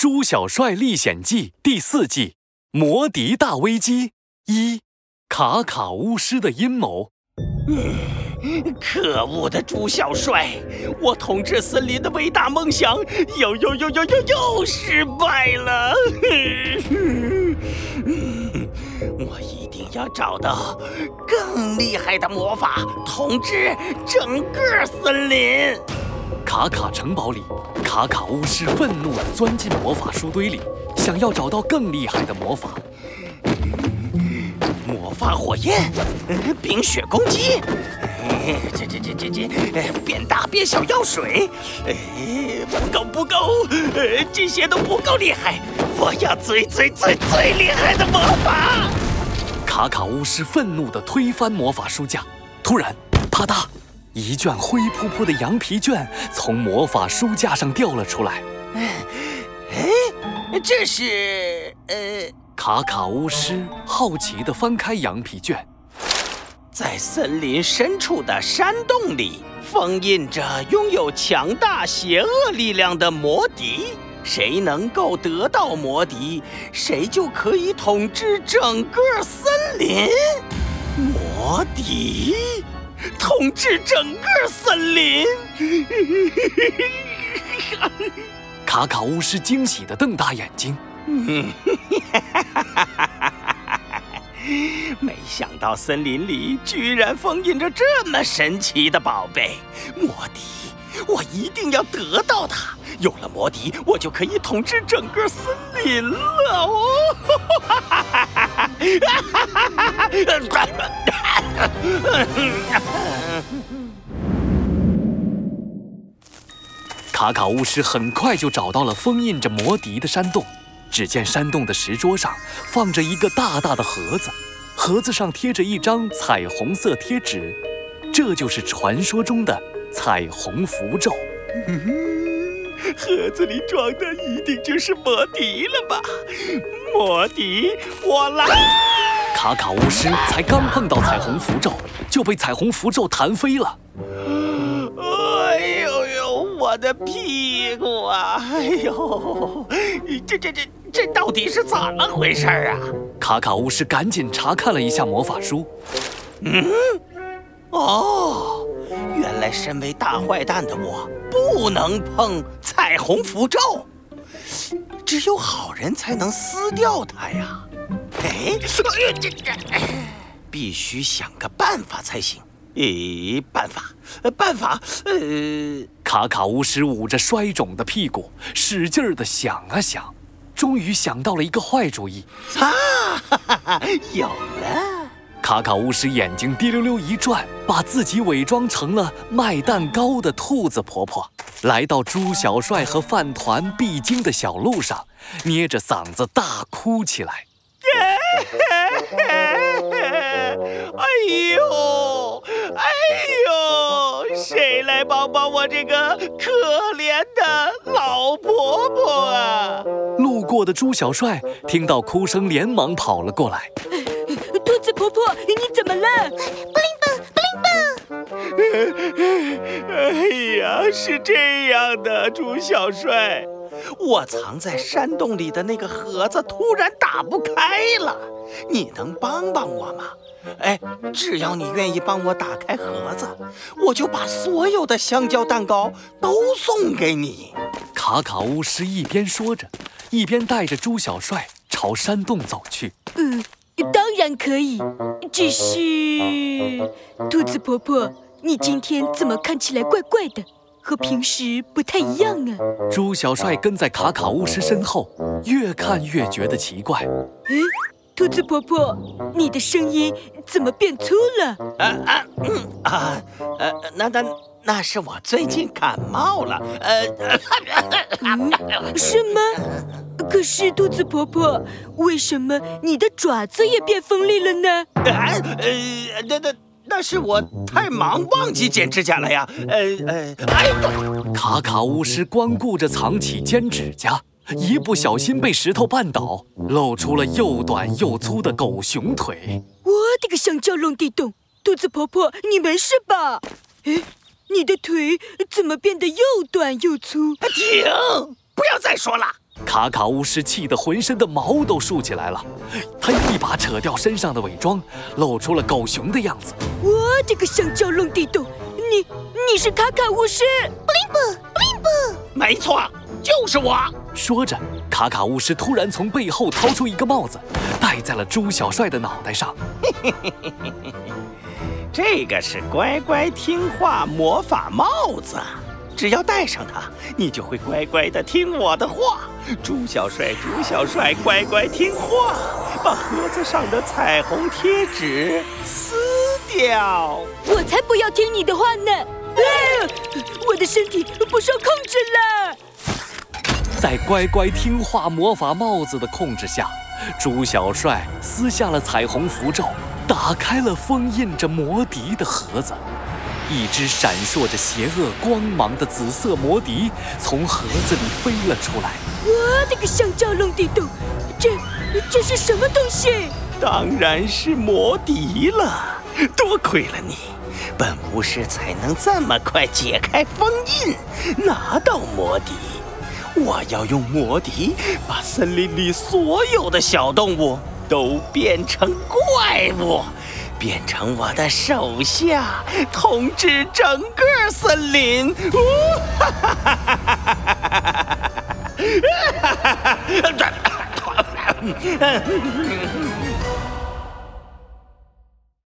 猪小帅历险记》第四季：魔笛大危机一，卡卡巫师的阴谋。可恶的猪小帅！我统治森林的伟大梦想又又又又又又失败了！我一定要找到更厉害的魔法，统治整个森林。卡卡城堡里，卡卡巫师愤怒地钻进魔法书堆里，想要找到更厉害的魔法。魔法火焰，冰雪攻击，这这这这这，变大变小药水，不够不够，这些都不够厉害，我要最最最最厉害的魔法！卡卡巫师愤怒地推翻魔法书架，突然，啪嗒。一卷灰扑扑的羊皮卷从魔法书架上掉了出来。哎，这是……呃，卡卡巫师好奇地翻开羊皮卷，在森林深处的山洞里，封印着拥有强大邪恶力量的魔笛。谁能够得到魔笛，谁就可以统治整个森林。魔笛。统治整个森林！卡卡巫师惊喜地瞪大眼睛。没想到森林里居然封印着这么神奇的宝贝——魔笛！我一定要得到它。有了魔笛，我就可以统治整个森林了！哦！卡卡巫师很快就找到了封印着魔笛的山洞。只见山洞的石桌上放着一个大大的盒子，盒子上贴着一张彩虹色贴纸，这就是传说中的彩虹符咒。盒子里装的一定就是魔笛了吧？魔笛，我来！卡卡巫师才刚碰到彩虹符咒，就被彩虹符咒弹飞了。哎呦呦，我的屁股啊！哎呦，这这这这到底是怎么回事啊？卡卡巫师赶紧查看了一下魔法书。嗯，哦，原来身为大坏蛋的我不能碰彩虹符咒，只有好人才能撕掉它呀。哎，这这必须想个办法才行。咦，办法？办法？呃，卡卡巫师捂着摔肿的屁股，使劲儿的想啊想，终于想到了一个坏主意。啊，哈哈有了！卡卡巫师眼睛滴溜溜一转，把自己伪装成了卖蛋糕的兔子婆婆，来到猪小帅和饭团必经的小路上，捏着嗓子大哭起来。哎呦，哎呦，谁来帮帮我这个可怜的老婆婆啊？路过的猪小帅听到哭声，连忙跑了过来。兔子婆婆，你怎么了？布灵蹦，布灵蹦。哎呀，是这样的，猪小帅。我藏在山洞里的那个盒子突然打不开了，你能帮帮我吗？哎，只要你愿意帮我打开盒子，我就把所有的香蕉蛋糕都送给你。卡卡巫师一边说着，一边带着猪小帅朝山洞走去。嗯，当然可以，只是兔子婆婆，你今天怎么看起来怪怪的？和平时不太一样啊！猪小帅跟在卡卡巫师身后，越看越觉得奇怪。哎，兔子婆婆，你的声音怎么变粗了？啊啊啊！呃，那那那是我最近感冒了。呃，是吗？可是兔子婆婆，为什么你的爪子也变锋利了呢？啊呃，那那。那是我太忙，忘记剪指甲了呀。呃呃，哎呦！卡卡巫师光顾着藏起尖指甲，一不小心被石头绊倒，露出了又短又粗的狗熊腿。我的个香蕉龙地洞！兔子婆婆，你没事吧？哎，你的腿怎么变得又短又粗？停！不要再说了。卡卡巫师气得浑身的毛都竖起来了，他一把扯掉身上的伪装，露出了狗熊的样子。我这个香蕉弄地洞，你你是卡卡巫师？布灵布，布灵布，没错，就是我。说着，卡卡巫师突然从背后掏出一个帽子，戴在了猪小帅的脑袋上。这个是乖乖听话魔法帽子。只要戴上它，你就会乖乖的听我的话。猪小帅，猪小帅，乖乖听话，把盒子上的彩虹贴纸撕掉。我才不要听你的话呢！啊，我的身体不受控制了。在乖乖听话魔法帽子的控制下，猪小帅撕下了彩虹符咒，打开了封印着魔笛的盒子。一只闪烁着邪恶光芒的紫色魔笛从盒子里飞了出来。我的个香蕉龙地洞，这这是什么东西？当然是魔笛了。多亏了你，本巫师才能这么快解开封印，拿到魔笛。我要用魔笛把森林里所有的小动物都变成怪物。变成我的手下，统治整个森林。哈哈哈哈哈哈！哈哈哈哈哈！